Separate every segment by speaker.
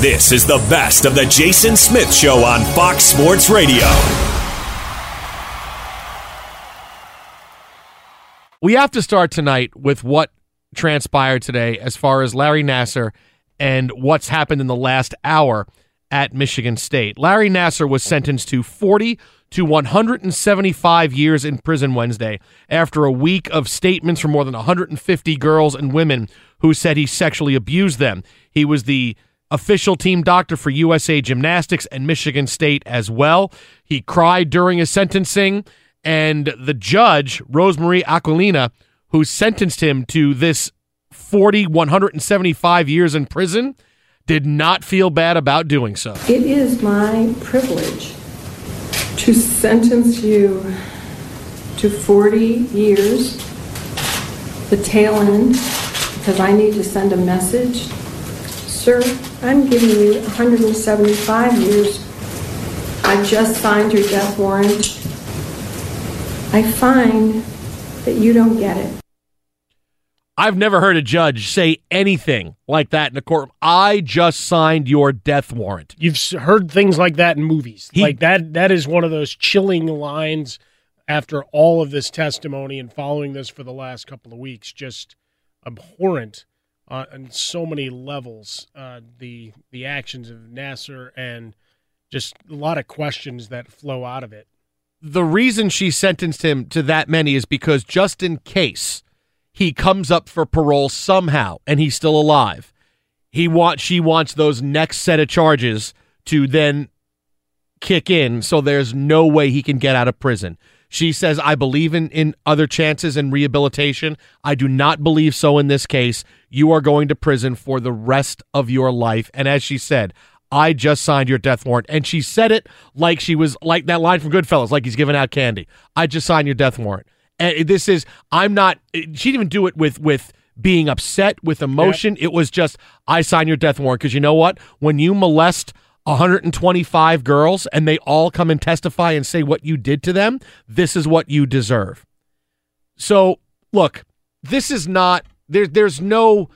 Speaker 1: This is the best of the Jason Smith Show on Fox Sports Radio.
Speaker 2: We have to start tonight with what transpired today as far as Larry Nassar and what's happened in the last hour at Michigan State. Larry Nassar was sentenced to 40 to 175 years in prison Wednesday after a week of statements from more than 150 girls and women who said he sexually abused them. He was the official team doctor for USA Gymnastics and Michigan State as well. He cried during his sentencing, and the judge, Rosemarie Aquilina, who sentenced him to this 40, 175 years in prison, did not feel bad about doing so.
Speaker 3: It is my privilege to sentence you to 40 years, the tail end, because I need to send a message. Sir, I'm giving you 175 years. I just signed your death warrant. I find that you don't get it.
Speaker 2: I've never heard a judge say anything like that in a court. I just signed your death warrant.
Speaker 4: You've heard things like that in movies. He, like that that is one of those chilling lines after all of this testimony and following this for the last couple of weeks just abhorrent uh, on so many levels uh, the the actions of Nassar and just a lot of questions that flow out of it.
Speaker 2: The reason she sentenced him to that many is because just in case he comes up for parole somehow and he's still alive. He wants she wants those next set of charges to then kick in, so there's no way he can get out of prison. She says, I believe in, in other chances and rehabilitation. I do not believe so in this case. You are going to prison for the rest of your life. And as she said, I just signed your death warrant. And she said it like she was like that line from Goodfellas, like he's giving out candy. I just signed your death warrant. And this is, I'm not, eh, she didn't even do it with, with, being upset with emotion. It was just, I sign your death warrant. Because you know what? When you molest 125 girls and they all come and testify and say what you did to them, this is what you deserve. So, look, this is not, there, there's no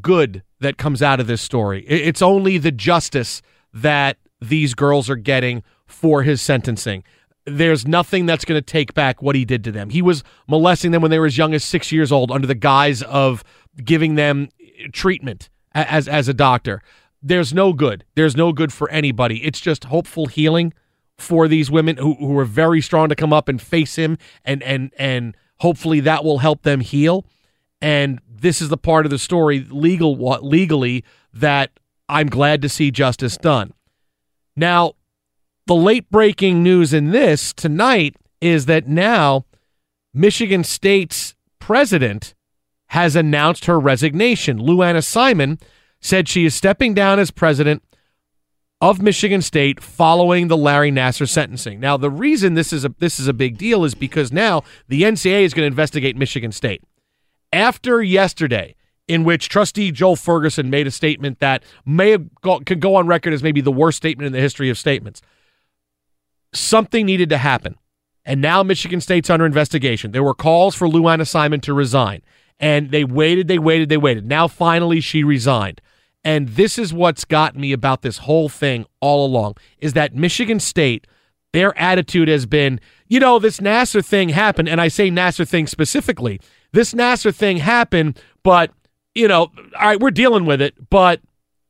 Speaker 2: good that comes out of this story. It's only the justice that these girls are getting for his sentencing. There's nothing that's going to take back what he did to them. He was molesting them when they were as young as six years old under the guise of giving them treatment as as a doctor there's no good. There's no good for anybody. It's just hopeful healing for these women who, who are very strong to come up and face him and and and hopefully that will help them heal. And this is the part of the story legal legally that I'm glad to see justice done. Now, the late breaking news in this tonight is that now Michigan State's president has announced her resignation. Lou Anna Simon said she is stepping down as president of Michigan State following the Larry Nassar sentencing. Now, the reason this is a this is a big deal is because now the NCAA is going to investigate Michigan State. After yesterday, in which trustee Joel Ferguson made a statement that may have go, could go on record as maybe the worst statement in the history of statements. Something needed to happen. And now Michigan State's under investigation. There were calls for Lou Anna Simon to resign. And they waited, they waited, they waited. Now finally she resigned. And this is what's got me about this whole thing all along is that Michigan State, their attitude has been, you know, this Nassar thing happened. And I say Nassar thing specifically. This Nassar thing happened, but, you know, all right, we're dealing with it, but,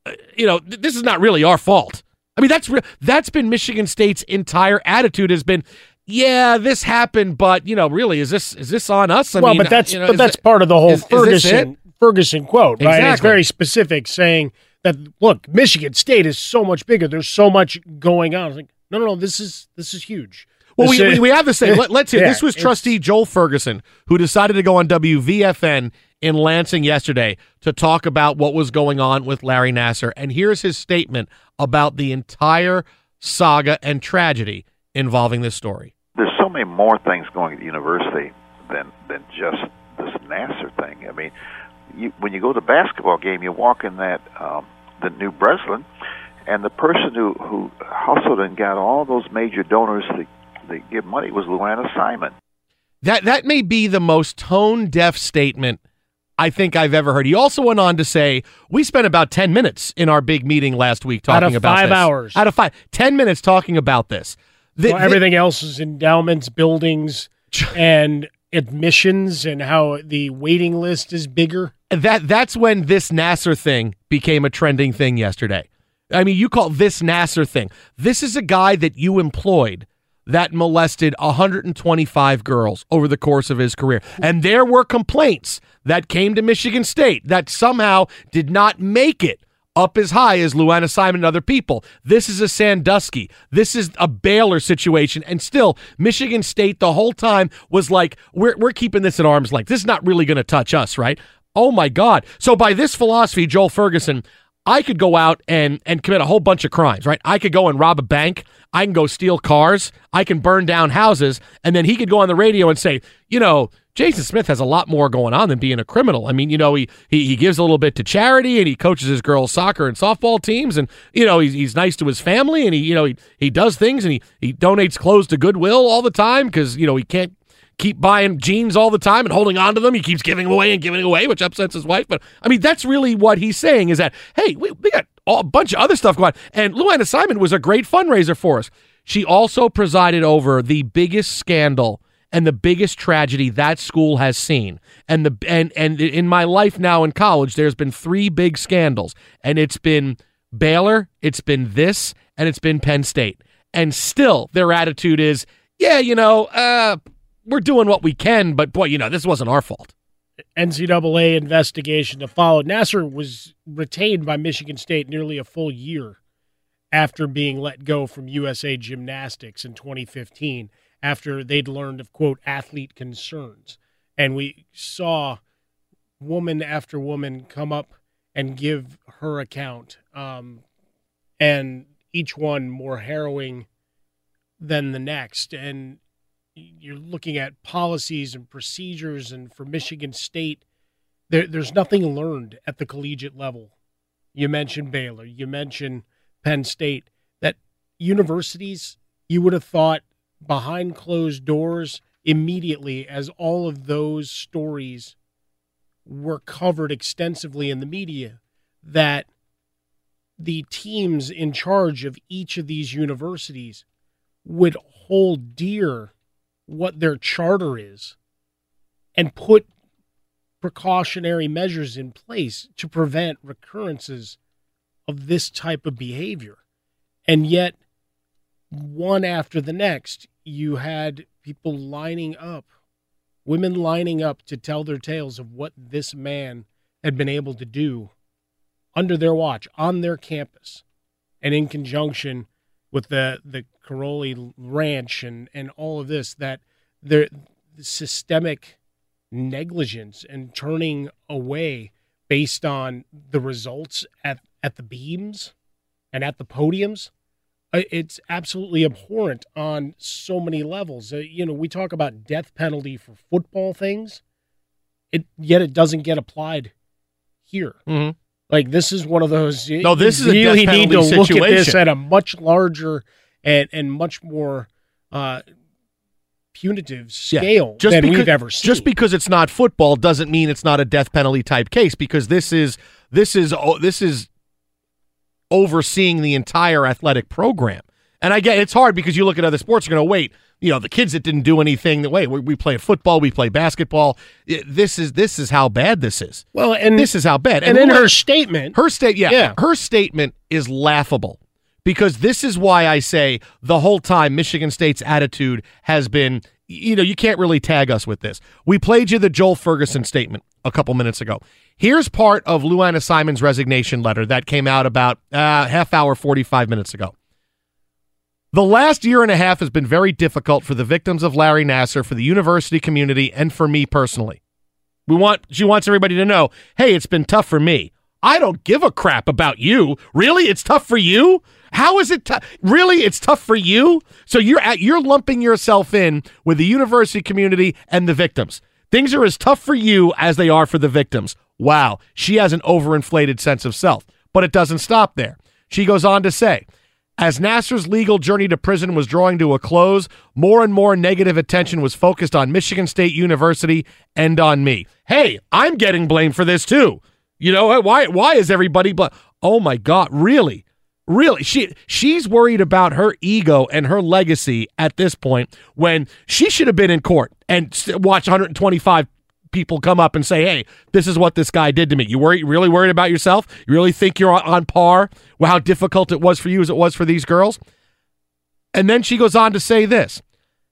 Speaker 2: uh, you know, th- this is not really our fault. I mean, that's re- that's been Michigan State's entire attitude has been, yeah, this happened, but you know, really, is this is this on us?
Speaker 4: I well, mean, but that's
Speaker 2: you know,
Speaker 4: but that's
Speaker 2: it,
Speaker 4: part of the whole
Speaker 2: is,
Speaker 4: Ferguson
Speaker 2: is
Speaker 4: Ferguson quote, right?
Speaker 2: Exactly.
Speaker 4: it's very specific, saying that look, Michigan State is so much bigger. There's so much going on. like, no, no, no, this is this is huge.
Speaker 2: Well,
Speaker 4: this
Speaker 2: we,
Speaker 4: is,
Speaker 2: we have the same. Let, us hear.
Speaker 4: Yeah,
Speaker 2: this was Trustee Joel Ferguson who decided to go on WVFN in Lansing yesterday to talk about what was going on with Larry Nassar. And here's his statement about the entire saga and tragedy involving this story.
Speaker 5: There's so many more things going at the university than than just this Nassar thing. I mean, you, when you go to the basketball game, you walk in that um, the new Breslin, and the person who who hustled and got all those major donors to, to give money was Lou Anna Simon.
Speaker 2: That that may be the most tone deaf statement I think I've ever heard. He also went on to say, "We spent about ten minutes in our big meeting last week talking
Speaker 4: out of
Speaker 2: about
Speaker 4: five
Speaker 2: this.
Speaker 4: hours.
Speaker 2: Out of five, ten minutes talking about this.
Speaker 4: The, well, everything the, else is endowments, buildings, and admissions, and how the waiting list is bigger
Speaker 2: that that's when this Nassar thing became a trending thing yesterday. I mean, you call this Nassar thing. This is a guy that you employed that molested 125 girls over the course of his career. And there were complaints that came to Michigan State that somehow did not make it up as high as Lou Anna Simon and other people. This is a Sandusky. This is a Baylor situation. And still, Michigan State the whole time was like, we're, we're keeping this at arm's length. This is not really going to touch us, right? Oh my God. So by this philosophy, Joel Ferguson, I could go out and and commit a whole bunch of crimes, right? I could go and rob a bank. I can go steal cars. I can burn down houses, and then he could go on the radio and say, you know, Jason Smith has a lot more going on than being a criminal. I mean, you know, he he, he gives a little bit to charity, and he coaches his girls' soccer and softball teams, and you know, he's, he's nice to his family, and he you know he he does things, and he he donates clothes to Goodwill all the time because you know he can't keep buying jeans all the time and holding on to them. He keeps giving away and giving away, which upsets his wife. But I mean, that's really what he's saying is that, hey, we, we got a bunch of other stuff going on. And Lou Anna Simon was a great fundraiser for us. She also presided over the biggest scandal and the biggest tragedy that school has seen. And the and and in my life now in college, there's been three big scandals, and it's been Baylor, it's been this, and it's been Penn State. And still, their attitude is, yeah, you know, uh, we're doing what we can, but boy, you know, this wasn't our fault.
Speaker 4: NCAA investigation to follow. Nassar was retained by Michigan State nearly a full year after being let go from USA Gymnastics in 2015 after they'd learned of quote athlete concerns and we saw woman after woman come up and give her account um, and each one more harrowing than the next and you're looking at policies and procedures and for Michigan State there, there's nothing learned at the collegiate level. You mentioned Baylor you mentioned Penn State that universities you would have thought behind closed doors immediately as all of those stories were covered extensively in the media that the teams in charge of each of these universities would hold dear what their charter is and put precautionary measures in place to prevent recurrences of this type of behavior. And yet, one after the next, you had people lining up, women lining up to tell their tales of what this man had been able to do under their watch on their campus and in conjunction with the the Karolyi Ranch and and all of this that the systemic negligence and turning away based on the results at at the beams and at the podiums uh, it's absolutely abhorrent on so many levels uh, you know we talk about death penalty for football things it yet it doesn't get applied here
Speaker 2: mm-hmm.
Speaker 4: Like this is one of those.
Speaker 2: No, this is
Speaker 4: really need to
Speaker 2: situation.
Speaker 4: look at this at a much larger and and much more uh, punitive scale
Speaker 2: just
Speaker 4: than
Speaker 2: because,
Speaker 4: we've ever seen.
Speaker 2: Just because it's not football doesn't mean it's not a death penalty type case. Because this is this is oh, this is overseeing the entire athletic program. And I get it's hard because you look at other sports, you're going to wait. You know, the kids that didn't do anything. That wait, we, we play football, we play basketball. It, this is this is how bad this is.
Speaker 4: Well, and
Speaker 2: this is how bad.
Speaker 4: And, and in her statement,
Speaker 2: her state, yeah,
Speaker 4: yeah,
Speaker 2: her statement is laughable because this is why I say the whole time Michigan State's attitude has been. You know, you can't really tag us with this. We played you the Joel Ferguson statement a couple minutes ago. Here's part of Lou Anna Simon's resignation letter that came out about uh, half hour, 45 minutes ago. The last year and a half has been very difficult for the victims of Larry Nassar, for the university community, and for me personally. We want she wants everybody to know, hey, it's been tough for me. I don't give a crap about you. Really? It's tough for you? How is it tough? Really? It's tough for you? So you're at, you're lumping yourself in with the university community and the victims. Things are as tough for you as they are for the victims. Wow, she has an overinflated sense of self. But it doesn't stop there. She goes on to say, as Nassar's legal journey to prison was drawing to a close, more and more negative attention was focused on Michigan State University and on me. Hey, I'm getting blamed for this too. You know why? Why is everybody? Bl- oh my God! Really? Really? She she's worried about her ego and her legacy at this point when she should have been in court and watch 125 people come up and say, "Hey, this is what this guy did to me." You worry, really worried about yourself? You really think you're on par with how difficult it was for you as it was for these girls? And then she goes on to say this.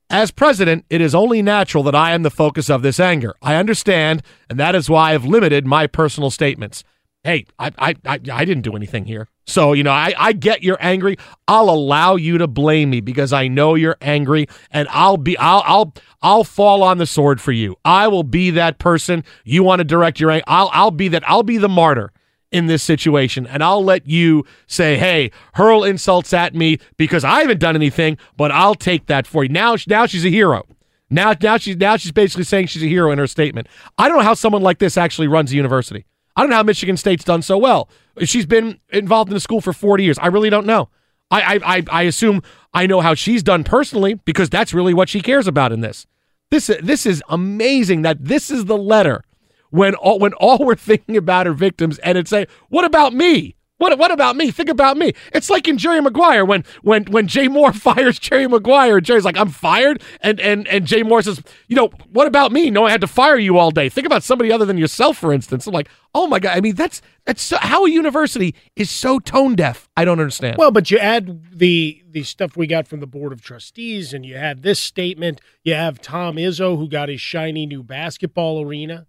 Speaker 2: As president, it is only natural that I am the focus of this anger. I understand, and that is why I've limited my personal statements. Hey, I I I, I didn't do anything here. So, you know, I, I get you're angry. I'll allow you to blame me because I know you're angry and I'll be I'll I'll I'll fall on the sword for you. I will be that person you want to direct your anger. I'll I'll be that I'll be the martyr in this situation and I'll let you say, "Hey, hurl insults at me because I haven't done anything, but I'll take that for you." Now now she's a hero. Now now she's now she's basically saying she's a hero in her statement. I don't know how someone like this actually runs a university. I don't know how Michigan State's done so well. She's been involved in the school for 40 years. I really don't know. I, I, I assume I know how she's done personally because that's really what she cares about in this. This, this is amazing that this is the letter when all, when all we're thinking about are victims and it's say, what about me? What what about me? Think about me. It's like in Jerry Maguire when when when Jay Mohr fires Jerry Maguire. Jerry's like, I'm fired, and and and Jay Mohr says, you know, what about me? No, I had to fire you all day. Think about somebody other than yourself, for instance. I'm like, oh my god. I mean, that's that's so, how a university is so tone deaf. I don't understand.
Speaker 4: Well, but you add the the stuff we got from the board of trustees, and you have this statement. You have Tom Izzo who got his shiny new basketball arena,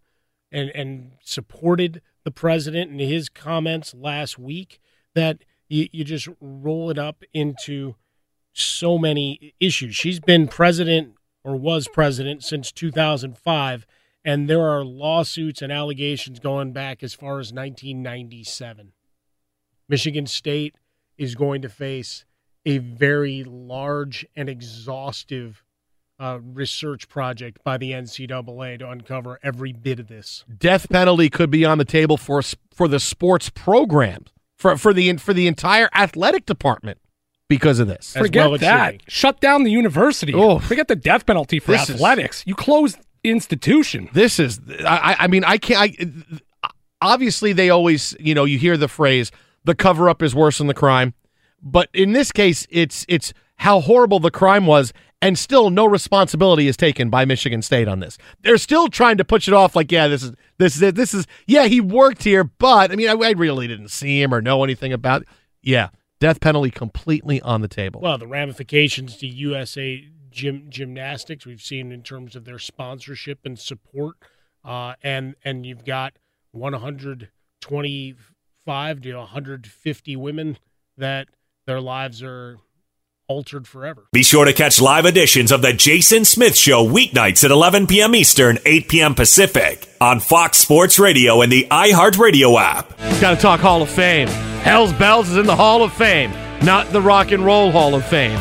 Speaker 4: and and supported the president and his comments last week that you, you just roll it up into so many issues. She's been president or was president since 2005, and there are lawsuits and allegations going back as far as 1997. Michigan State is going to face a very large and exhaustive uh, research project by the NCAA to uncover every bit of this.
Speaker 2: Death penalty could be on the table for for the sports program for for the for the entire athletic department because of this.
Speaker 6: Forget well that. Shut down the university. Oh, forget the death penalty for athletics. Is, you close institution.
Speaker 2: This is. I. I mean, I can't. I, obviously, they always. You know, you hear the phrase "the cover up is worse than the crime," but in this case, it's it's how horrible the crime was and still no responsibility is taken by Michigan State on this. They're still trying to push it off like, yeah, this is this is this is yeah, he worked here, but I mean, I, I really didn't see him or know anything about. It. Yeah, death penalty completely on the table.
Speaker 4: Well, the ramifications to USA gym, gymnastics we've seen in terms of their sponsorship and support, uh, and and you've got 125 to 150 women that their lives are altered forever.
Speaker 1: Be sure to catch live editions of The Jason Smith Show weeknights at 11 p.m. Eastern, 8 p.m. Pacific on Fox Sports Radio and the iHeartRadio app.
Speaker 2: Got to talk Hall of Fame. Hell's Bells is in the Hall of Fame, not the Rock and Roll Hall of Fame.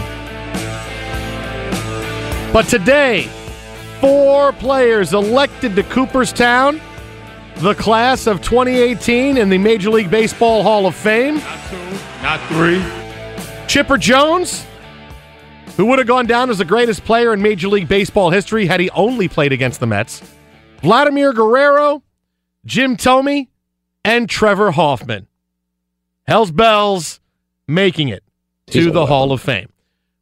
Speaker 2: But today, four players elected to Cooperstown, the class of 2018 in the Major League Baseball Hall of Fame.
Speaker 6: Not two, not three.
Speaker 2: Chipper Jones, who would have gone down as the greatest player in Major League Baseball history had he only played against the Mets. Vladimir Guerrero, Jim Thome, and Trevor Hoffman. Hell's Bells making it to the Hall of Fame.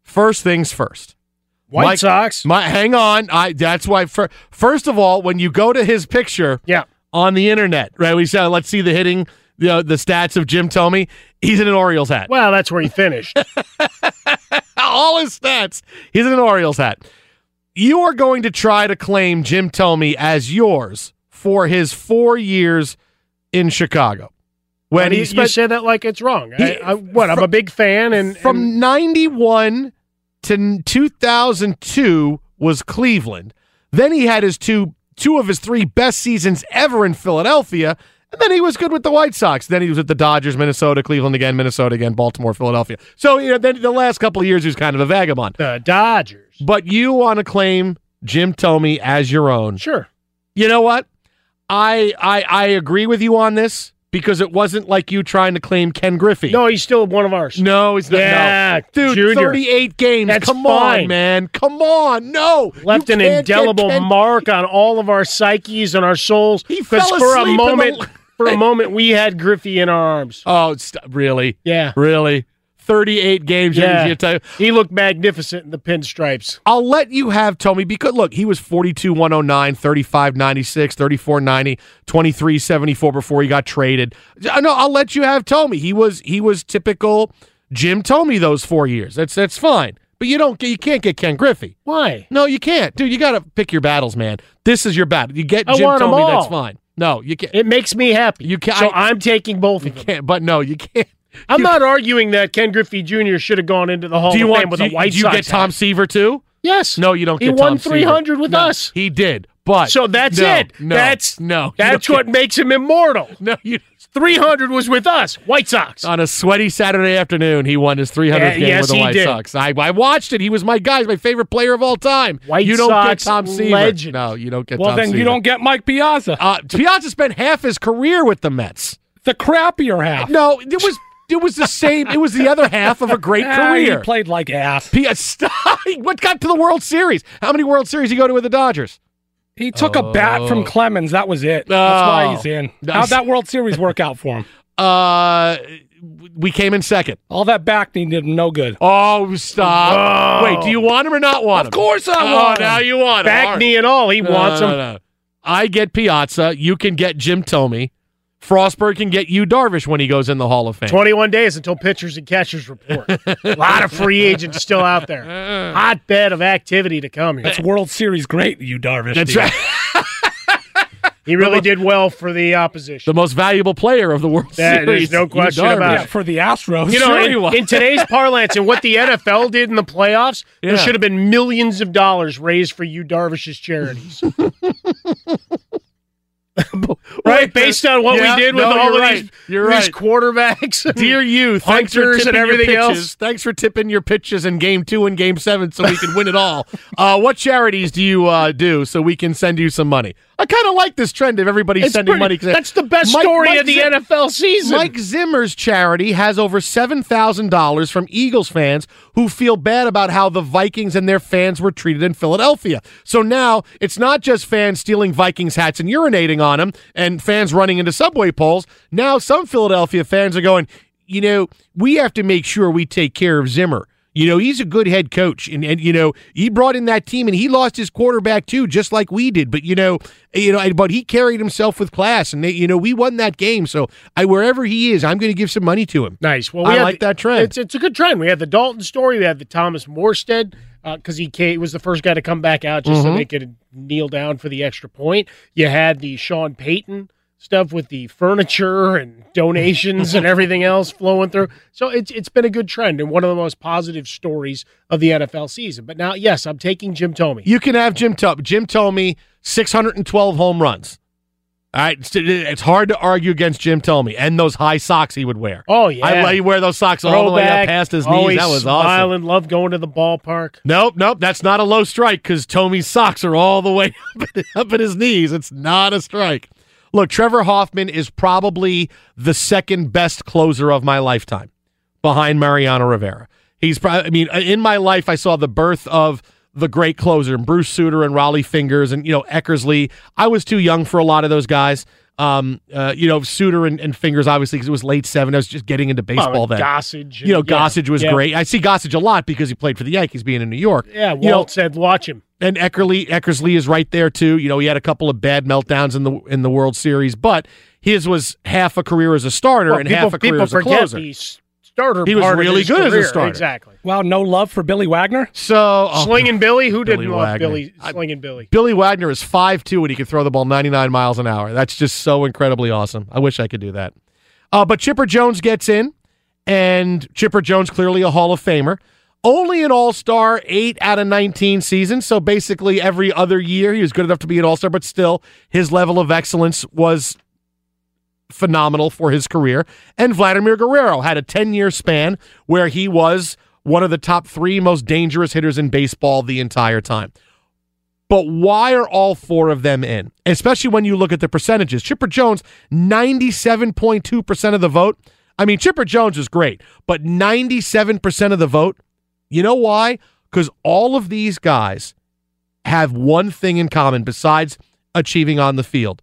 Speaker 2: First things first.
Speaker 4: White Mike, Sox.
Speaker 2: My, hang on. I that's why for, first of all, when you go to his picture
Speaker 4: yeah.
Speaker 2: on the internet, right? We said let's see the hitting the the stats of Jim Thome. He's in an Orioles hat.
Speaker 4: Well, that's where he finished.
Speaker 2: All his stats. He's in an Orioles hat. You are going to try to claim Jim Thome as yours for his four years in Chicago.
Speaker 4: When he spent, you say that like it's wrong. He, I, I, what? From, I'm a big fan, and
Speaker 2: from '91 to 2002 was Cleveland. Then he had his two two of his three best seasons ever in Philadelphia, and then he was good with the White Sox. Then he was at the Dodgers, Minnesota, Cleveland again, Minnesota again, Baltimore, Philadelphia. So you know, then the last couple of years he was kind of a vagabond.
Speaker 4: The Dodgers.
Speaker 2: But you want to claim Jim Thome as your own?
Speaker 4: Sure.
Speaker 2: You know what? I I I agree with you on this because it wasn't like you trying to claim Ken Griffey.
Speaker 4: No, he's still one of ours.
Speaker 2: No, he's not.
Speaker 4: Yeah,
Speaker 2: no. dude,
Speaker 4: junior.
Speaker 2: 38 games.
Speaker 4: That's
Speaker 2: Come
Speaker 4: fine.
Speaker 2: on, man. Come on. No,
Speaker 4: left an indelible mark on all of our psyches and our souls.
Speaker 2: He fell
Speaker 4: for a moment. For a moment, we had Griffey in our arms.
Speaker 2: Oh, st- really?
Speaker 4: Yeah,
Speaker 2: really. 38 games.
Speaker 4: Yeah. He looked magnificent in the pinstripes.
Speaker 2: I'll let you have Thome because look, he was 42 109, 35 96, 34 90, 23 74 before he got traded. No, I'll let you have Thome. He was he was typical Jim Thome those 4 years. That's that's fine. But you don't you can't get Ken Griffey.
Speaker 4: Why?
Speaker 2: No, you can't. Dude, you got to pick your battles, man. This is your battle. You get
Speaker 4: I
Speaker 2: Jim
Speaker 4: want them
Speaker 2: Thome,
Speaker 4: all.
Speaker 2: that's fine. No, you can't.
Speaker 4: It makes me happy.
Speaker 2: You can't.
Speaker 4: So
Speaker 2: I,
Speaker 4: I'm taking both
Speaker 2: you
Speaker 4: of them.
Speaker 2: can't, but no, you can't.
Speaker 4: I'm
Speaker 2: You-
Speaker 4: not arguing that Ken Griffey Jr. should have gone into the Hall
Speaker 2: Do you
Speaker 4: of
Speaker 2: want
Speaker 4: Fame with
Speaker 2: do,
Speaker 4: a White Sox.
Speaker 2: do you
Speaker 4: Sox
Speaker 2: get Tom
Speaker 4: hat.
Speaker 2: Seaver too?
Speaker 4: Yes.
Speaker 2: No, you don't
Speaker 4: He
Speaker 2: get
Speaker 4: won
Speaker 2: Tom Seaver.
Speaker 4: 300 with
Speaker 2: No,
Speaker 4: us.
Speaker 2: He did. But
Speaker 4: So that's
Speaker 2: no,
Speaker 4: it.
Speaker 2: No,
Speaker 4: that's
Speaker 2: no.
Speaker 4: That's what makes him immortal.
Speaker 2: No, you
Speaker 4: 300 was with us, White Sox.
Speaker 2: on a sweaty Saturday afternoon, he won his 300th
Speaker 4: Yeah,
Speaker 2: game
Speaker 4: yes,
Speaker 2: with the White
Speaker 4: did.
Speaker 2: Sox. I, I watched it. He was my guy. He's my favorite player of all time.
Speaker 4: White
Speaker 2: you don't
Speaker 4: Sox
Speaker 2: get Tom Seaver.
Speaker 4: legend.
Speaker 2: No, you don't get
Speaker 6: Well,
Speaker 2: Tom
Speaker 6: then
Speaker 2: Seaver.
Speaker 6: you don't get Mike Piazza.
Speaker 2: Uh, Piazza spent half his career with the Mets.
Speaker 6: the crappier half.
Speaker 2: No, it was it was the same. It was the other half of a great
Speaker 6: Ah, he
Speaker 2: career.
Speaker 6: played like ass.
Speaker 2: Piazza, what got to the World Series? How many World Series he go to with the Dodgers?
Speaker 6: He took a bat
Speaker 2: Oh.
Speaker 6: from Clemens. That was it. That's why
Speaker 2: Oh.
Speaker 6: he's in. How'd that World Series work out for him?
Speaker 2: Uh, we came in second.
Speaker 6: All that back knee did him no good.
Speaker 2: Oh, stop! Wait, do you want him or not want him?
Speaker 6: Of course I
Speaker 2: oh,
Speaker 6: want him.
Speaker 2: now you want him.
Speaker 4: Back
Speaker 2: All right.
Speaker 4: knee and all, he
Speaker 2: No,
Speaker 4: wants
Speaker 2: no,
Speaker 4: him.
Speaker 2: no. I get Piazza. You can get Jim Thome. Frostberg can get Yu Darvish when he goes in the Hall of Fame.
Speaker 4: 21 days until pitchers and catchers report. a lot of free agents still out there. Hotbed of activity to come here.
Speaker 6: That's World Series great, Yu Darvish.
Speaker 2: That's
Speaker 6: dude.
Speaker 2: right.
Speaker 4: He really did well for the opposition.
Speaker 2: The most valuable player of the World
Speaker 4: That,
Speaker 2: Series.
Speaker 4: there's no question
Speaker 2: Darvish.
Speaker 4: about
Speaker 6: Yeah,
Speaker 4: it.
Speaker 6: for the Astros.
Speaker 4: You know,
Speaker 2: Sure
Speaker 4: in, in today's parlance and what the NFL did in the playoffs,
Speaker 2: Yeah.
Speaker 4: there should have been millions of dollars raised for Yu Darvish's charities. right? Based on what
Speaker 2: Yeah,
Speaker 4: we did with
Speaker 2: no,
Speaker 4: all of
Speaker 2: right.
Speaker 4: these,
Speaker 2: You're
Speaker 4: these
Speaker 2: right.
Speaker 4: quarterbacks.
Speaker 2: Dear you, thanks for tipping
Speaker 4: and everything
Speaker 2: your
Speaker 4: else.
Speaker 2: pitches. Thanks for tipping your pitches in game two and game seven so we can win it all. Uh, what charities do you uh, do so we can send you some money? I kind of like this trend of everybody
Speaker 4: It's
Speaker 2: sending
Speaker 4: pretty-
Speaker 2: money.
Speaker 4: that's the best
Speaker 2: Mike-
Speaker 4: story
Speaker 2: Mike
Speaker 4: of the
Speaker 2: Zim-
Speaker 4: NFL season.
Speaker 2: Mike Zimmer's charity has over $7,000 from Eagles fans who feel bad about how the Vikings and their fans were treated in Philadelphia. So now it's not just fans stealing Vikings hats and urinating on them and fans running into subway poles. Now some Philadelphia fans are going, you know, we have to make sure we take care of Zimmer. You know, he's a good head coach, and, and you know he brought in that team, and he lost his quarterback too, just like we did. But you know, you know, but he carried himself with class, and they, you know we won that game. So I, wherever he is, I'm going to give some money to him.
Speaker 4: Nice. Well,
Speaker 2: I
Speaker 4: we had
Speaker 2: like
Speaker 4: the-
Speaker 2: that trend.
Speaker 4: It's, it's a good trend. We had the Dalton story. We had the Thomas Morstead because he came, was the first guy to come back out just so
Speaker 2: Mhm.
Speaker 4: they could kneel down for the extra point. You had the Sean Payton stuff with the furniture and donations and everything else flowing through. So it's it's been a good trend and one of the most positive stories of the NFL season. But now, yes, I'm taking Jim Thome.
Speaker 2: You can have Jim Tom. Jim Thome, 612 home runs. All right, it's, hard to argue against Jim Thome and those high socks he would wear.
Speaker 4: Oh yeah,
Speaker 2: I let you wear those socks all the way up past his knees. That was awesome.
Speaker 4: smiling, love going to the ballpark.
Speaker 2: Nope, nope, that's not a low strike because Thome's socks are all the way up at his knees. It's not a strike. Look, Trevor Hoffman is probably the second best closer of my lifetime, behind Mariano Rivera. He's probably. I mean, uh, in my life, I saw the birth of the great closer, and Bruce Sutter and Rollie Fingers, and you know Eckersley. I was too young for a lot of those guys. Um, uh, you know, Sutter and, and Fingers, obviously, because it was late seven. I was just getting into baseball then.
Speaker 4: Gossage
Speaker 2: You know,
Speaker 4: yeah,
Speaker 2: Gossage was
Speaker 4: yeah.
Speaker 2: great. I see Gossage a lot because he played for the Yankees, being in New York.
Speaker 4: Yeah, Walt
Speaker 2: You know,
Speaker 4: said, "Watch him."
Speaker 2: and Eckerly Eckersley is right there too. You know, he had a couple of bad meltdowns in the in the World Series, but his was half a career as a starter
Speaker 4: Well,
Speaker 2: and
Speaker 4: people,
Speaker 2: half a career as a closer.
Speaker 4: Starter.
Speaker 2: He was
Speaker 4: part of
Speaker 2: really
Speaker 4: his
Speaker 2: good as a starter.
Speaker 4: Exactly.
Speaker 6: Wow, no love for Billy Wagner?
Speaker 2: So oh,
Speaker 4: Slinging Billy, who
Speaker 2: Billy
Speaker 4: didn't love Billy? Slinging Billy.
Speaker 2: Billy Wagner is five two and he can throw the ball 99 miles an hour. That's just so incredibly awesome. I wish I could do that. Uh, but Chipper Jones gets in, and Chipper Jones clearly a Hall of Famer. Only an All Star eight out of 19 seasons. So basically, every other year he was good enough to be an All Star, but still, his level of excellence was phenomenal for his career. And Vladimir Guerrero had a 10 year span where he was one of the top three most dangerous hitters in baseball the entire time. But why are all four of them in? Especially when you look at the percentages. Chipper Jones, 97.2% of the vote. I mean, Chipper Jones is great, but 97% of the vote, you know why? Because all of these guys have one thing in common besides achieving on the field.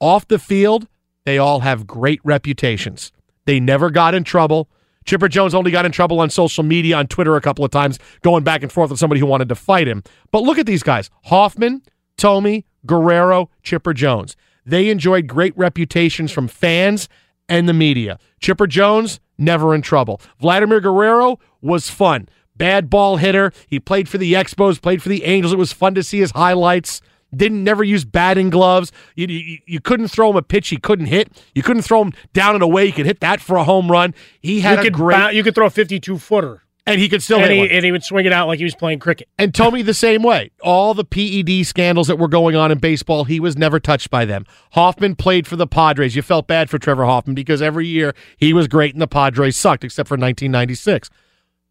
Speaker 2: Off the field, they all have great reputations. They never got in trouble. Chipper Jones only got in trouble on social media, on Twitter a couple of times, going back and forth with somebody who wanted to fight him. But look at these guys Hoffman, Thome, Guerrero, Chipper Jones. They enjoyed great reputations from fans and the media. Chipper Jones, never in trouble. Vladimir Guerrero was fun. Bad ball hitter. He played for the Expos, played for the Angels. It was fun to see his highlights. Didn't never use batting gloves. You, you, you couldn't throw him a pitch he couldn't hit. You couldn't throw him down and away. You could hit that for a home run. He had
Speaker 4: you
Speaker 2: a
Speaker 4: could
Speaker 2: great,
Speaker 4: you could throw a 52 footer,
Speaker 2: and he could still
Speaker 4: and
Speaker 2: hit
Speaker 4: he,
Speaker 2: one.
Speaker 4: and he would swing it out like he was playing cricket.
Speaker 2: And Thome the same way. All the PED scandals that were going on in baseball, he was never touched by them. Hoffman played for the Padres. You felt bad for Trevor Hoffman because every year he was great and the Padres sucked, except for 1996.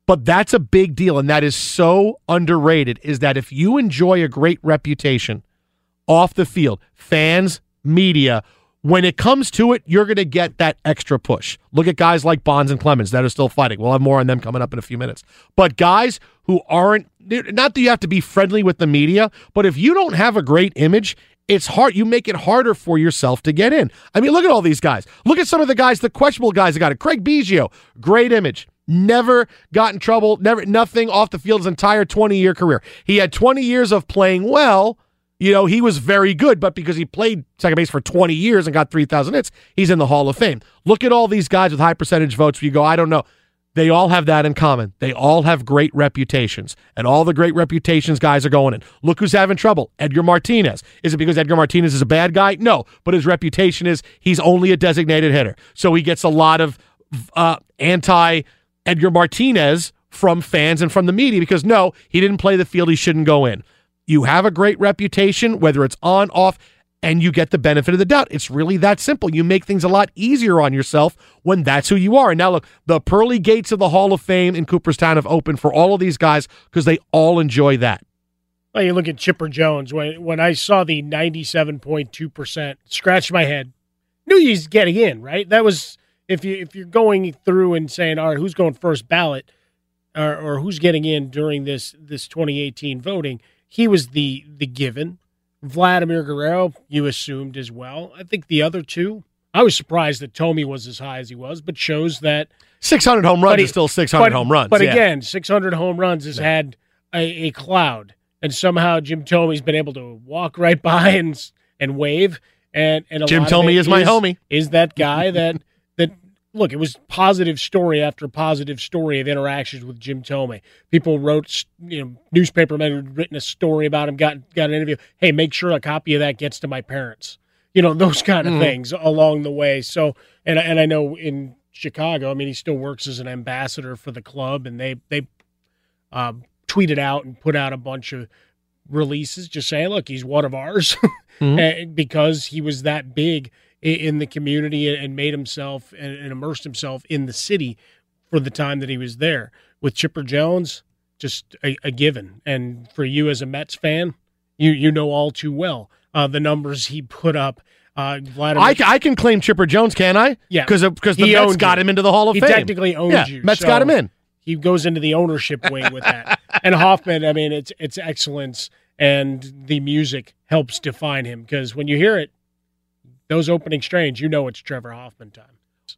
Speaker 2: But that's a big deal, and that is so underrated. Is that if you enjoy a great reputation off the field, fans, media, when it comes to it, you're going to get that extra push. Look at guys like Bonds and Clemens that are still fighting. We'll have more on them coming up in a few minutes. But guys who aren't, not that you have to be friendly with the media, but if you don't have a great image, it's hard. You make it harder for yourself to get in. I mean, look at all these guys. Look at some of the guys, the questionable guys that got it. Craig Biggio, great image. Never got in trouble, never nothing off the field his entire 20 year career. He had 20 years of playing well. You know, he was very good, but because he played second base for 20 years and got 3,000 hits, he's in the Hall of Fame. Look at all these guys with high percentage votes you go, I don't know. they all have that in common. They all have great reputations, and all the great reputations guys are going in. Look who's having trouble Edgar Martinez. Is it because Edgar Martinez is a bad guy? No, but his reputation is he's only a designated hitter. So he gets a lot of uh, anti Edgar Martinez from fans and from the media because no, he didn't play the field, he shouldn't go in. You have a great reputation, whether it's on, off, and you get the benefit of the doubt. It's really that simple. You make things a lot easier on yourself when that's who you are. And now look, the pearly gates of the Hall of Fame in Cooperstown have opened for all of these guys because they all enjoy that.
Speaker 4: Well, you look at Chipper Jones. When when I saw the ninety-seven point two percent, scratched my head. Knew he's getting in, right? That was if you if you're going through and saying, all right, who's going first ballot, or, or who's getting in during this this 2018 voting, he was the the given. Vladimir Guerrero, you assumed as well. I think the other two, I was surprised that Thome was as high as he was, but shows that
Speaker 2: 600 home runs
Speaker 4: he,
Speaker 2: is still 600
Speaker 4: but,
Speaker 2: home runs.
Speaker 4: But
Speaker 2: yeah.
Speaker 4: again, 600 home runs has yeah. had a, a, cloud, and somehow Jim Thome's been able to walk right by and and wave. And and
Speaker 2: Jim Thome is my homie.
Speaker 4: Is that guy that look? It was positive story after positive story of interactions with Jim Thome. People wrote, you know, newspaper men had written a story about him, got got an interview. Hey, make sure a copy of that gets to my parents. You know, those kind of mm-hmm. things along the way. So, and and I know in Chicago, I mean, he still works as an ambassador for the club, and they they um, tweeted out and put out a bunch of releases just saying, look, he's one of ours mm-hmm. because he was that big in the community and made himself and immersed himself in the city for the time that he was there. With Chipper Jones, just a, a given. And for you as a Mets fan, you you know all too well uh, the numbers he put up. Uh, Vladimir,
Speaker 2: I, I can claim Chipper Jones, can I?
Speaker 4: Yeah,
Speaker 2: because because the Mets got him into the Hall of
Speaker 4: he
Speaker 2: Fame.
Speaker 4: He technically owns
Speaker 2: yeah,
Speaker 4: you.
Speaker 2: Mets
Speaker 4: so
Speaker 2: got him in.
Speaker 4: He goes into the ownership wing with that. and Hoffman, I mean, it's it's excellence and the music helps define him because when you hear it, those opening strains, you know it's Trevor Hoffman time.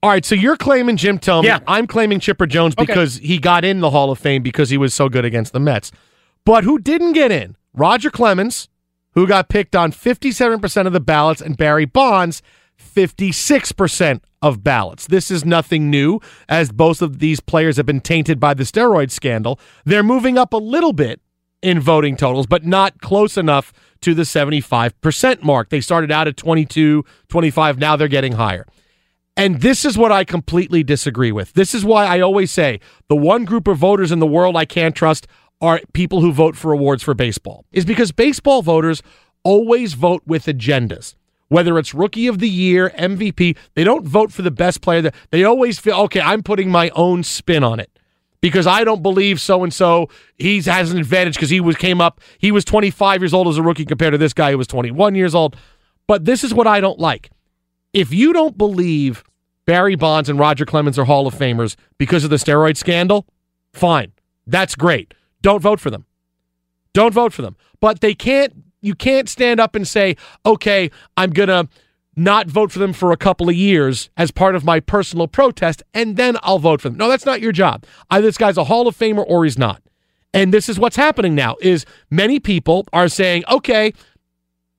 Speaker 2: All right, so you're claiming Jim Thome.
Speaker 4: Yeah.
Speaker 2: I'm claiming Chipper Jones
Speaker 4: Okay.
Speaker 2: because he got in the Hall of Fame because he was so good against the Mets. But who didn't get in? Roger Clemens, who got picked on 57% of the ballots, and Barry Bonds, 56% of ballots. This is nothing new, as both of these players have been tainted by the steroid scandal. They're moving up a little bit in voting totals, but not close enough to the 75% mark. They started out at 22, 25. Now they're getting higher. And this is what I completely disagree with. This is why I always say the one group of voters in the world I can't trust are people who vote for awards for baseball. Is because baseball voters always vote with agendas. Whether it's rookie of the year, MVP, they don't vote for the best player. They always feel, okay, I'm putting my own spin on it because I don't believe so and so he has an advantage because he was came up he was 25 years old as a rookie compared to this guy who was 21 years old. But this is what I don't like. If you don't believe Barry Bonds and Roger Clemens are Hall of Famers because of the steroid scandal, fine. That's great. Don't vote for them. Don't vote for them. But they can't you can't stand up and say, "Okay, I'm going to not vote for them for a couple of years as part of my personal protest, and then I'll vote for them. No, that's not your job. Either this guy's a Hall of Famer or he's not. And this is what's happening now is many people are saying, okay,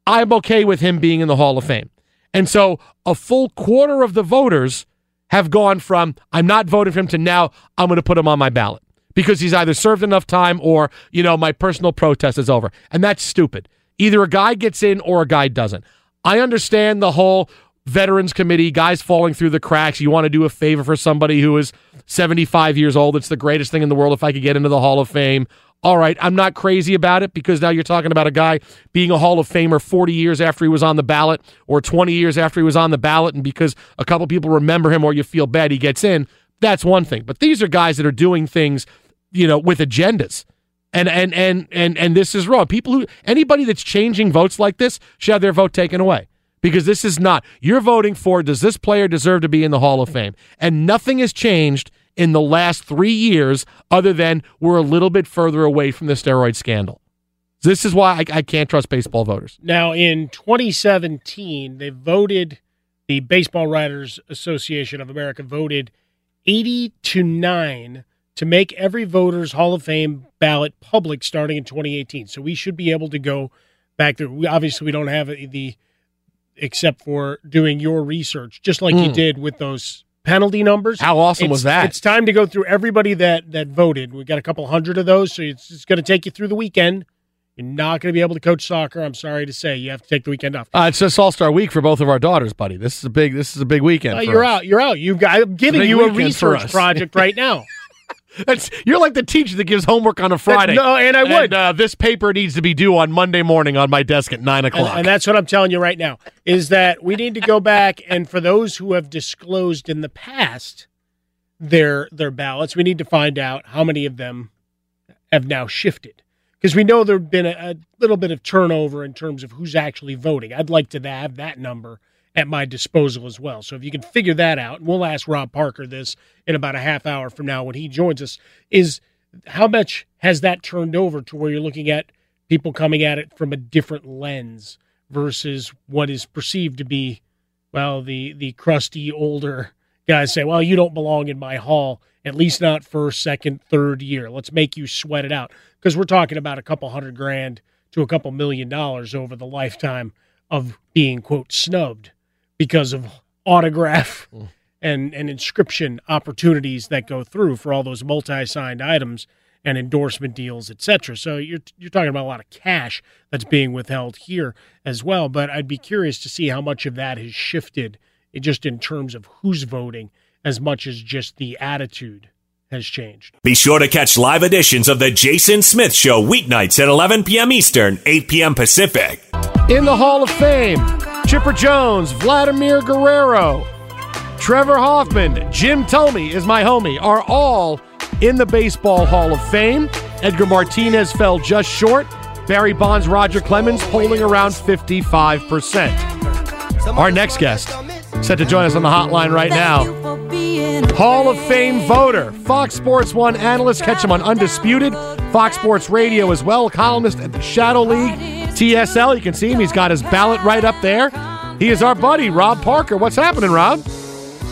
Speaker 2: I'm okay with him being in the Hall of Fame. And so a full quarter of the voters have gone from I'm not voting for him to now I'm going to put him on my ballot because he's either served enough time or, you know, my personal protest is over. And that's stupid. Either a guy gets in or a guy doesn't. I understand the whole veterans committee, guys falling through the cracks. You want to do a favor for somebody who is 75 years old. It's the greatest thing in the world if I could get into the Hall of Fame. All right, I'm not crazy about it because now you're talking about a guy being a Hall of Famer 40 years after he was on the ballot or 20 years after he was on the ballot, and because a couple people remember him or you feel bad he gets in. That's one thing. But these are guys that are doing things, you know, with agendas. And and and and and this is wrong. People who anybody that's changing votes like this should have their vote taken away because this is not you're voting for does this player deserve to be in the Hall of Fame? And nothing has changed in the last 3 years other than we're a little bit further away from the steroid scandal. This is why I, I can't trust baseball voters.
Speaker 4: Now, in 2017, they voted, the Baseball Writers Association of America voted 80 to 9 to make every voter's Hall of Fame ballot public starting in 2018. So we should be able to go back there. We, obviously, we don't have the, except for doing your research, just like you
Speaker 2: Mm.
Speaker 4: did with those penalty numbers.
Speaker 2: How awesome
Speaker 4: It's-
Speaker 2: was that?
Speaker 4: It's time to go through everybody that that voted. We got a couple hundred of those, so it's, it's going to take you through the weekend. You're not going to be able to coach soccer. I'm sorry to say, you have to take the weekend off.
Speaker 2: Uh, it's just All Star Week for both of our daughters, buddy. This is a big. This is a big weekend.
Speaker 4: Uh,
Speaker 2: for
Speaker 4: you're
Speaker 2: us.
Speaker 4: out. You're out. You've got. I'm giving you a research project right now.
Speaker 2: That's you're like the teacher that gives homework on a Friday.
Speaker 4: no, and I would.
Speaker 2: uh, this paper needs to be due on Monday morning on my desk at nine
Speaker 4: And,
Speaker 2: o'clock.
Speaker 4: and that's what I'm telling you right now is that we need to go back and for those who have disclosed in the past their their ballots, we need to find out how many of them have now shifted. Because we know there've been a, a little bit of turnover in terms of who's actually voting. I'd like to have that number at my disposal as well. So if you can figure that out, and we'll ask Rob Parker this in about a half hour from now when he joins us, is how much has that turned over to where you're looking at people coming at it from a different lens versus what is perceived to be, well, the the crusty older guys say, well, you don't belong in my hall, at least not first, second, third year. Let's make you sweat it out because we're talking about a couple hundred grand to a couple million dollars over the lifetime of being quote snubbed because of autograph mm. and, and inscription opportunities that go through for all those multi-signed items and endorsement deals, etc. So you're you're talking about a lot of cash that's being withheld here as well. But I'd be curious to see how much of that has shifted, just in terms of who's voting, as much as just the attitude has changed.
Speaker 1: Be sure to catch live editions of The Jason Smith Show weeknights at 11 p.m. Eastern, 8 p.m. Pacific.
Speaker 2: In the Hall of Fame, Chipper Jones, Vladimir Guerrero, Trevor Hoffman, Jim Thome is my homie, are all in the Baseball Hall of Fame. Edgar Martinez fell just short. Barry Bonds, Roger Clemens polling around 55%. Our next guest, set to join us on the hotline right now. Hall of Fame voter, Fox Sports One analyst, catch him on Undisputed, Fox Sports Radio as well, columnist at the Shadow League, TSL. You can see him, he's got his ballot right up there. He is our buddy, Rob Parker. What's happening, Rob?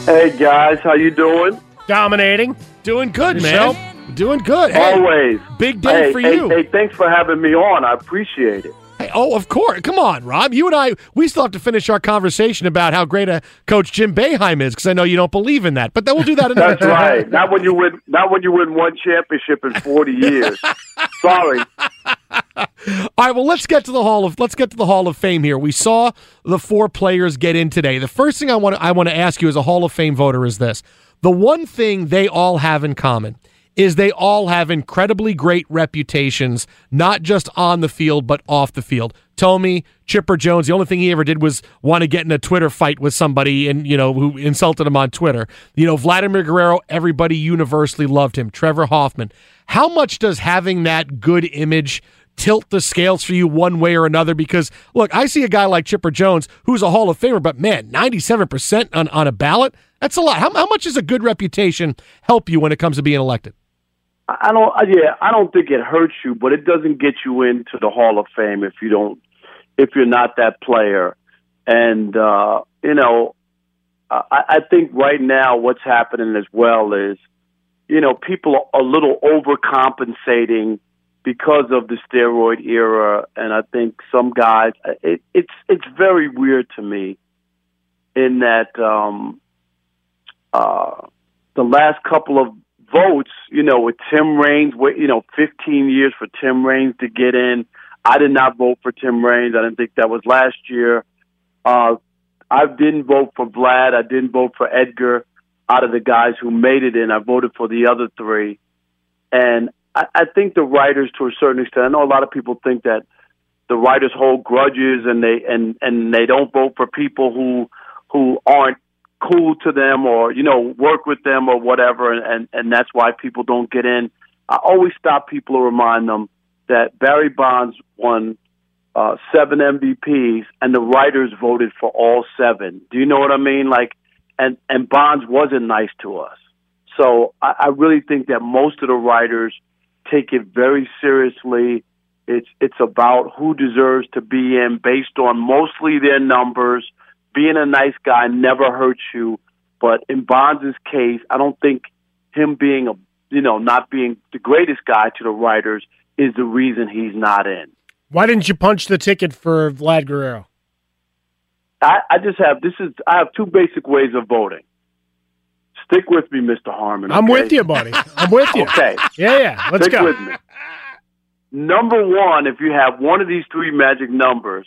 Speaker 7: Hey guys, how you doing?
Speaker 4: Dominating.
Speaker 2: Doing good,
Speaker 4: Yourself?
Speaker 2: man. Doing good. Hey,
Speaker 7: Always.
Speaker 2: Big day
Speaker 7: Hey,
Speaker 2: for
Speaker 7: hey,
Speaker 2: you.
Speaker 7: Hey, thanks for having me on. I appreciate it.
Speaker 2: Hey, oh, of course. Come on, Rob. You and I, we still have to finish our conversation about how great a coach Jim Boeheim is because I know you don't believe in that. But then we'll do that another
Speaker 7: That's right. Not when you win. Not when you win one championship in forty years. Sorry.
Speaker 2: All right, well, let's get to the Hall of let's get to the Hall of Fame here. We saw the four players get in today. The first thing I want to, I want to ask you as a Hall of Fame voter is this: the one thing they all have in common is they all have incredibly great reputations, not just on the field but off the field. Thome, Chipper Jones, the only thing he ever did was want to get in a Twitter fight with somebody and you know who insulted him on Twitter. You know, Vladimir Guerrero, everybody universally loved him. Trevor Hoffman. How much does having that good image tilt the scales for you one way or another? Because look, I see a guy like Chipper Jones who's a Hall of Famer, but man, ninety-seven percent on on a ballot. That's a lot. How, how much does a good reputation help you when it comes to being elected?
Speaker 7: I don't. Yeah, I don't think it hurts you, but it doesn't get you into the Hall of Fame if you don't, if you're not that player. And uh, you know, I, I think right now what's happening as well is, you know, people are a little overcompensating because of the steroid era, and I think some guys. It, it's it's very weird to me, in that um, uh, the last couple of votes, you know, with Tim Raines, you know, 15 years for Tim Raines to get in. I did not vote for Tim Raines. I didn't think that was last year. Uh, I didn't vote for Vlad. I didn't vote for Edgar. Out of the guys who made it in, I voted for the other three. And I, I think the writers, to a certain extent, I know a lot of people think that the writers hold grudges and they and and they don't vote for people who who aren't cool to them or you know work with them or whatever and and, and that's why people don't get in. I always stop people and remind them that barry bonds won uh seven mvps and the writers voted for all seven. Do you know what i mean? Like and and bonds wasn't nice to us. So i, I really think that most of the writers take it very seriously. It's it's about who deserves to be in based on mostly their numbers being a nice guy never hurts you. But in Bonds' case, I don't think him being a you know not being the greatest guy to the writers is the reason he's not in.
Speaker 4: Why didn't you punch the ticket for Vlad Guerrero?
Speaker 7: I, I just have this is I have two basic ways of voting. Stick with me, Mr. Harmon.
Speaker 4: I'm with you, buddy. I'm with you.
Speaker 7: okay.
Speaker 4: Yeah, yeah. Let's
Speaker 7: Stick
Speaker 4: go.
Speaker 7: with me. Number one, if you have one of these three magic numbers,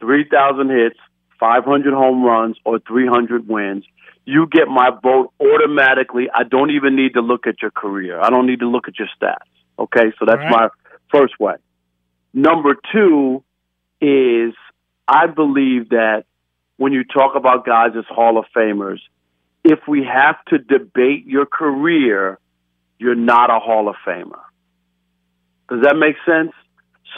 Speaker 7: 3,000 hits, 500 home runs, or 300 wins, you get my vote automatically. I don't even need to look at your career. I don't need to look at your stats. Okay, so that's
Speaker 8: right.
Speaker 7: my first way. Number two is I believe that when you talk about guys as Hall of Famers, if we have to debate your career, you're not a Hall of Famer. Does that make sense?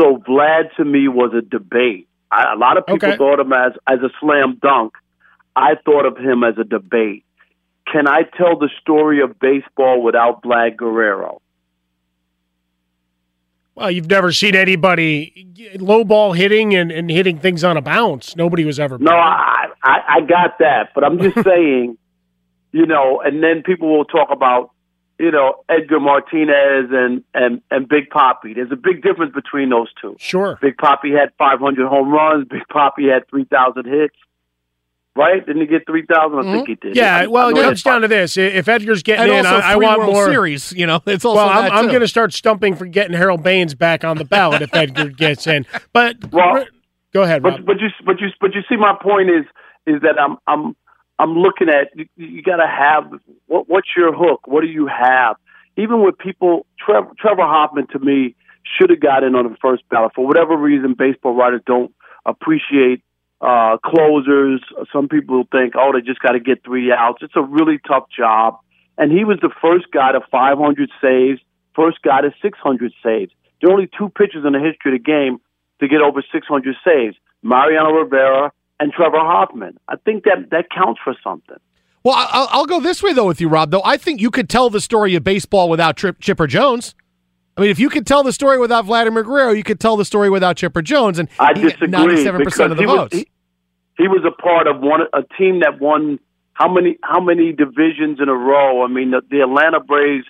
Speaker 7: So Vlad to me was a debate. I, a lot of people
Speaker 4: Okay.
Speaker 7: thought of him as as a slam dunk. I thought of him as a debate. Can I tell the story of baseball without Vlad Guerrero?
Speaker 4: Well, you've never seen anybody low ball hitting and, and hitting things on a bounce. Nobody was ever.
Speaker 7: No, I, I I got that, but I'm just saying, you know. And then people will talk about, you know, Edgar Martinez and and and Big Poppy. There's a big difference between those two.
Speaker 4: Sure.
Speaker 7: Big Poppy had 500 home runs. Big Poppy had 3,000 hits. Right? Didn't he get 3,000? I think he did.
Speaker 4: Mm-hmm. Yeah,
Speaker 7: I-
Speaker 4: well,
Speaker 7: I
Speaker 4: it comes down to this: if Edgar's getting
Speaker 2: And
Speaker 4: in,
Speaker 2: also
Speaker 4: I, I want
Speaker 2: World
Speaker 4: more
Speaker 2: Series, you know, it's also
Speaker 4: well, I'm, I'm going to start stumping for getting Harold Baines back on the ballot if Edgar gets in. But
Speaker 7: Well,
Speaker 4: go ahead, Rob.
Speaker 7: But but you but you but you see my point is is that I'm I'm I'm looking at you, you got to have what what's your hook? What do you have? Even with people, Trevor, Trevor Hoffman to me should have got in on the first ballot for whatever reason. Baseball writers don't appreciate uh, closers. Some people think, oh, they just got to get three outs. It's a really tough job. And he was the first guy to 500 saves, first guy to 600 saves. There are only two pitchers in the history of the game to get over 600 saves Mariano Rivera and Trevor Hoffman. I think that that counts for something.
Speaker 2: Well, I'll, I'll go this way though with you, Rob. Though I think you could tell the story of baseball without Trip, Chipper Jones. I mean, if you could tell the story without Vladimir Guerrero, you could tell the story without Chipper Jones, and
Speaker 7: I disagree
Speaker 2: Ninety-seven percent of the
Speaker 7: he was,
Speaker 2: votes.
Speaker 7: he, he was a part of one a team that won how many how many divisions in a row? I mean, the, the Atlanta Braves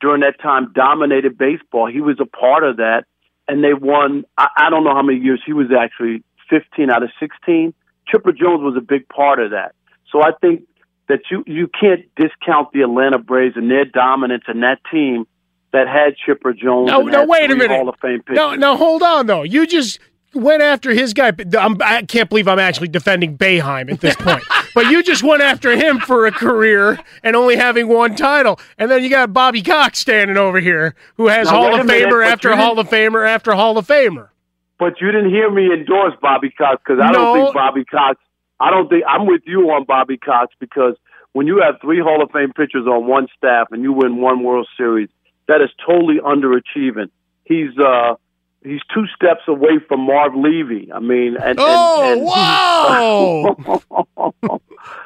Speaker 7: during that time dominated baseball. He was a part of that, and they won. I, I don't know how many years he was actually fifteen out of sixteen. Chipper Jones was a big part of that. So I think that you you can't discount the Atlanta Braves and their dominance and that team that had Chipper Jones.
Speaker 4: No, no, wait a minute.
Speaker 7: Hall of Fame pitchers.
Speaker 4: No, no, hold on though. You just went after his guy. I'm, I can't believe I'm actually defending Boeheim at this point. but you just went after him for a career and only having one title, and then you got Bobby Cox standing over here who has
Speaker 7: Now,
Speaker 4: Hall of
Speaker 7: minute,
Speaker 4: Famer after Hall of Famer after Hall of Famer.
Speaker 7: But you didn't hear me endorse Bobby Cox because I
Speaker 4: No.
Speaker 7: don't think Bobby Cox. I don't think I'm with you on Bobby Cox because when you have three Hall of Fame pitchers on one staff and you win one World Series, that is totally underachieving. He's uh he's two steps away from Marv Levy. I mean, and,
Speaker 2: oh,
Speaker 7: and, whoa,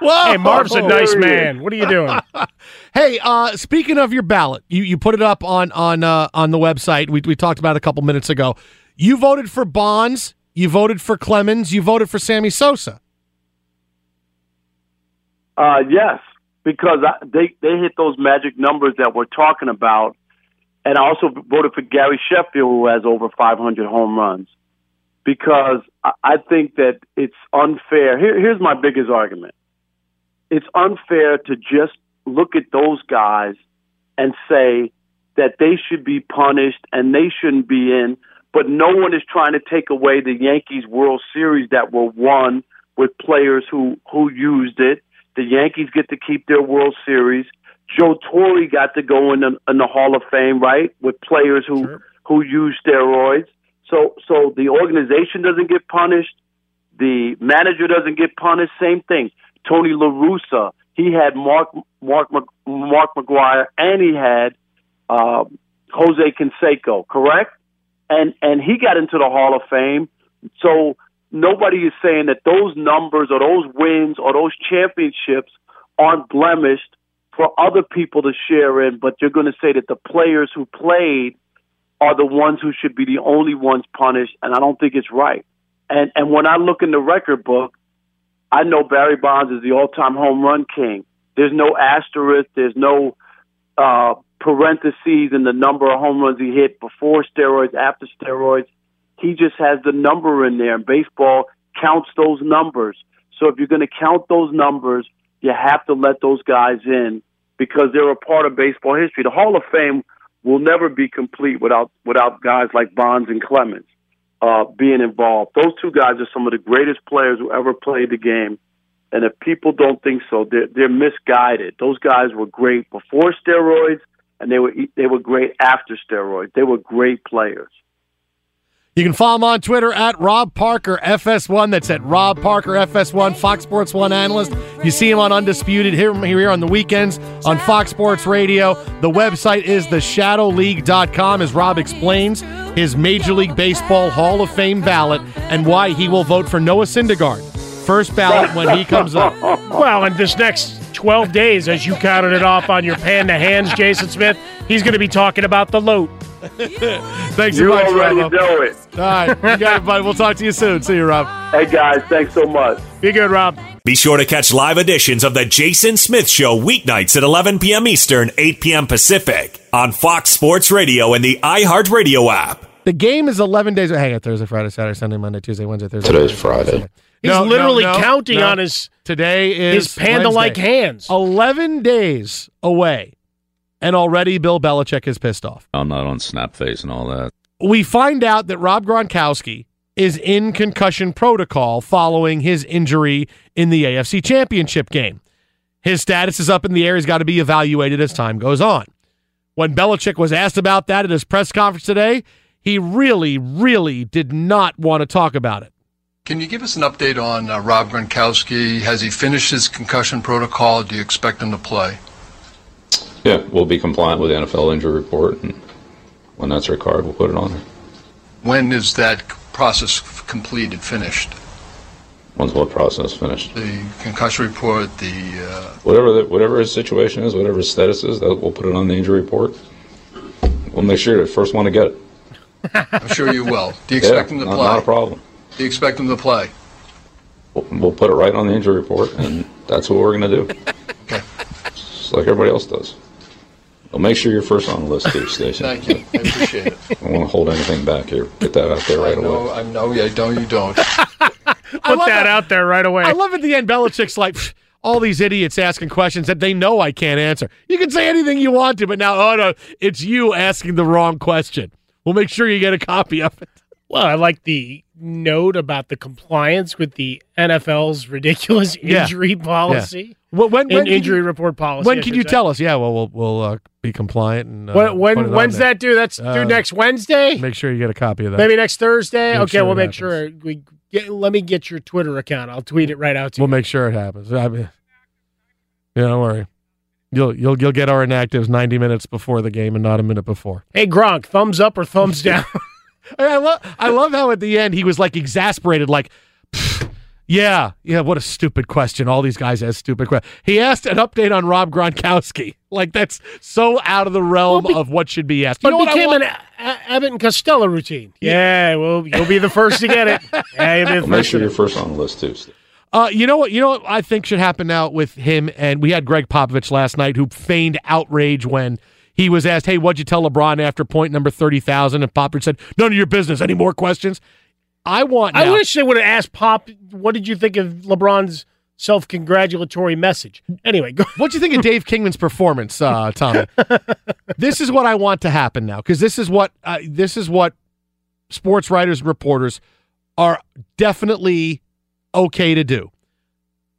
Speaker 2: whoa!
Speaker 4: Hey, Marv's a nice
Speaker 7: There he is.
Speaker 4: man. What are you doing?
Speaker 2: Hey, uh, speaking of your ballot, you, you put it up on on uh, on the website. We we talked about it a couple minutes ago. You voted for Bonds. You voted for Clemens. You voted for Sammy Sosa.
Speaker 7: Uh, yes, because I, they they hit those magic numbers that we're talking about, and I also voted for Gary Sheffield, who has over 500 home runs, because I, I think that it's unfair. Here, here's my biggest argument: it's unfair to just look at those guys and say that they should be punished and they shouldn't be in, but no one is trying to take away the Yankees World Series that were won with players who who used it. The Yankees get to keep their World Series. Joe Torre got to go in the, in the Hall of Fame, right, with players who who use steroids. So so the organization doesn't get punished. The manager doesn't get punished. Same thing. Tony La Russa, he had Mark Mark Mark McGwire, and he had uh, Jose Canseco, correct? And and he got into the Hall of Fame. So nobody is saying that those numbers or those wins or those championships aren't blemished for other people to share in, but you're going to say that the players who played are the ones who should be the only ones punished, and I don't think it's right. And and when I look in the record book, I know Barry Bonds is the all-time home run king. There's no asterisk. There's no uh, parentheses and the number of home runs he hit before steroids, after steroids. He just has the number in there, and baseball counts those numbers. So if you're going to count those numbers, you have to let those guys in because they're a part of baseball history. The Hall of Fame will never be complete without without guys like Bonds and Clemens uh, being involved. Those two guys are some of the greatest players who ever played the game. And if people don't think so, they're, they're misguided. Those guys were great before steroids, and they were they were great after steroids. They were great players.
Speaker 2: You can follow him on Twitter at Rob Parker FS1. That's at Rob Parker FS1, Fox Sports One analyst. You see him on Undisputed here, here on the weekends on Fox Sports Radio. The website is theshadowleague.com, as Rob explains his Major League Baseball Hall of Fame ballot and why he will vote for Noah Syndergaard. First ballot when he comes up.
Speaker 4: Well, and this next 12 days, as you counted it off on your panda hands, Jason Smith, he's going to be talking about the loot.
Speaker 2: Thanks so
Speaker 7: You
Speaker 2: much,
Speaker 7: already
Speaker 2: Rob.
Speaker 7: know it.
Speaker 2: All right, you got it, buddy. We'll talk to you soon. See you, Rob.
Speaker 7: Hey guys, thanks so much.
Speaker 4: Be good, Rob.
Speaker 1: Be sure to catch live editions of The Jason Smith Show weeknights at 11 p.m. Eastern, 8 p.m. Pacific on Fox Sports Radio and the iHeartRadio app.
Speaker 2: The game is 11 days. Hang on, Thursday, Friday, Saturday, Sunday, Monday, Tuesday, Wednesday, Thursday.
Speaker 8: Today's
Speaker 2: Friday,
Speaker 8: Friday.
Speaker 4: He's
Speaker 2: No, no,
Speaker 4: literally
Speaker 2: no,
Speaker 4: counting
Speaker 2: no.
Speaker 4: on his
Speaker 2: Today is
Speaker 4: his panda-like
Speaker 2: Wednesday.
Speaker 4: hands.
Speaker 2: 11 days away, and already Bill Belichick is pissed off.
Speaker 8: I'm not on Snapface and all that.
Speaker 2: We find out that Rob Gronkowski is in concussion protocol following his injury in the AFC Championship game. His status is up in the air. He's got to be evaluated as time goes on. When Belichick was asked about that at his press conference today, he really, really did not want to talk about it.
Speaker 9: Can you give us an update on uh, Rob Gronkowski? Has he finished his concussion protocol? Do you expect him to play?
Speaker 8: Yeah, we'll be compliant with the NFL injury report, and when that's required, we'll put it on there.
Speaker 9: When is that process completed, finished?
Speaker 8: Once what process finished,
Speaker 9: The concussion report, the uh,
Speaker 8: whatever the, whatever his situation is, whatever his status is, that we'll put it on the injury report. We'll make sure you're the first one to get it.
Speaker 9: I'm sure you will. Do you expect
Speaker 8: yeah,
Speaker 9: him to
Speaker 8: not,
Speaker 9: play?
Speaker 8: Not a problem.
Speaker 9: Do you expect him to play?
Speaker 8: We'll, we'll put it right on the injury report, and that's what we're going to do.
Speaker 9: Okay.
Speaker 8: Just like everybody else does. We'll make sure you're first on the list, too, Station.
Speaker 9: Thank you. I appreciate it.
Speaker 8: I don't want to hold anything back here. Get that out there right
Speaker 9: I know,
Speaker 8: away.
Speaker 9: I know, yeah, don't you don't.
Speaker 4: Put that out there right away.
Speaker 2: I love at the end, Belichick's like, all these idiots asking questions that they know I can't answer. You can say anything you want to, but now, oh no, it's you asking the wrong question. We'll make sure you get a copy of it.
Speaker 4: Well, I like the note about the compliance with the NFL's ridiculous
Speaker 2: Yeah.
Speaker 4: injury policy.
Speaker 2: Well, when, when
Speaker 4: injury
Speaker 2: you-
Speaker 4: report policy.
Speaker 2: When can you tell us? Yeah, well, we'll, we'll uh, be compliant. And, uh,
Speaker 4: When, when when's that due? That's
Speaker 2: Uh,
Speaker 4: due next Wednesday.
Speaker 2: Make sure you get a copy of that.
Speaker 4: Maybe next Thursday.
Speaker 2: Make
Speaker 4: okay,
Speaker 2: sure
Speaker 4: we'll make sure we get. Let me get your Twitter account. I'll tweet it right out to you.
Speaker 2: We'll make sure it happens. I mean, yeah, don't worry. You'll you'll you'll get our inactives ninety minutes before the game and not a minute before.
Speaker 4: Hey Gronk, thumbs up or thumbs down?
Speaker 2: I love I love how at the end he was like exasperated, like, yeah, yeah, what a stupid question. All these guys ask stupid questions. He asked an update on Rob Gronkowski. Like that's so out of the realm of what should be asked. You
Speaker 4: but
Speaker 2: know what
Speaker 4: became an A- A- Abbott and Costello routine. Yeah, well, you'll be the first to get it. Yeah, you'll be the
Speaker 8: We'll make sure you're first on the list, too.
Speaker 2: Uh, you know what? You know what I think should happen now with him, and we had Gregg Popovich last night who feigned outrage when he was asked, "Hey, what'd you tell LeBron after point number thirty thousand? And Popovich said, "None of your business. Any more questions?" I want.
Speaker 4: I
Speaker 2: now-
Speaker 4: wish they would have asked Pop, what did you think of LeBron's self congratulatory message? Anyway, go.
Speaker 2: What do you think of Dave Kingman's performance, uh, Tommy? this is what I want to happen now because this is what uh, this is what sports writers and reporters are definitely okay to do.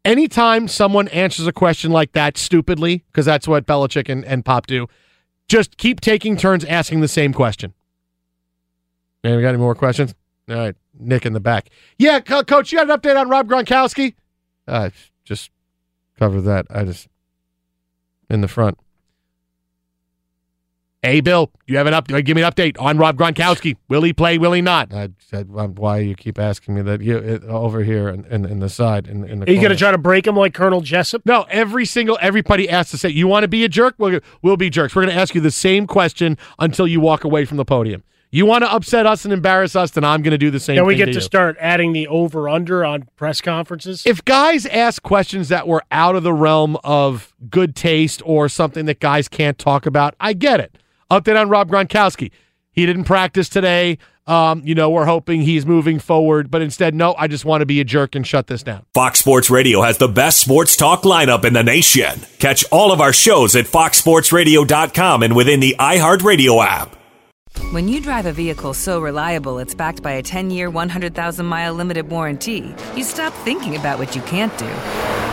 Speaker 2: Anytime someone answers a question like that stupidly, because that's what Belichick and, and Pop do, just keep taking turns asking the same question. Hey, we got any more questions? All right, Nick in the back. Yeah, Co- Coach, you got an update on Rob Gronkowski? Uh, just cover that. I just in the front. Hey, Bill, you have an up? Give me an update on Rob Gronkowski. Will he play? Will he not? I said, why you keep asking me that? You it, over here in, in, in the side in, in the.
Speaker 4: Are you going to try to break him like Colonel Jessup?
Speaker 2: No, every single everybody asks to say, "You want to be a jerk? We'll, we'll be jerks." We're going to ask you the same question until you walk away from the podium. You want to upset us and embarrass us, then I'm going to do the same.
Speaker 4: Then we
Speaker 2: thing
Speaker 4: get to
Speaker 2: you.
Speaker 4: start adding the over under on press conferences.
Speaker 2: If guys ask questions that were out of the realm of good taste or something that guys can't talk about, I get it. Update on Rob Gronkowski. He didn't practice today. Um, you know, we're hoping he's moving forward, but instead, no, I just want to be a jerk and shut this down.
Speaker 1: Fox Sports Radio has the best sports talk lineup in the nation. Catch all of our shows at foxsportsradio.com and within the iHeartRadio app.
Speaker 10: When you drive a vehicle so reliable it's backed by a 10 year, 100,000 mile limited warranty, you stop thinking about what you can't do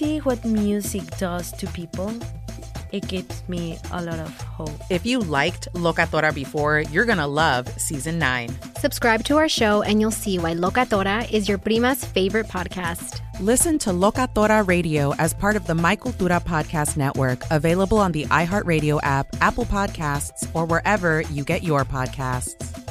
Speaker 11: see what music does to people, it gives me a lot of hope.
Speaker 12: If you liked Locatora before, you're going to love season nine.
Speaker 13: Subscribe to our show and you'll see why Locatora is your prima's favorite podcast.
Speaker 12: Listen to Locatora Radio as part of the My Cultura Podcast Network, available on the iHeartRadio app, Apple Podcasts, or wherever you get your podcasts.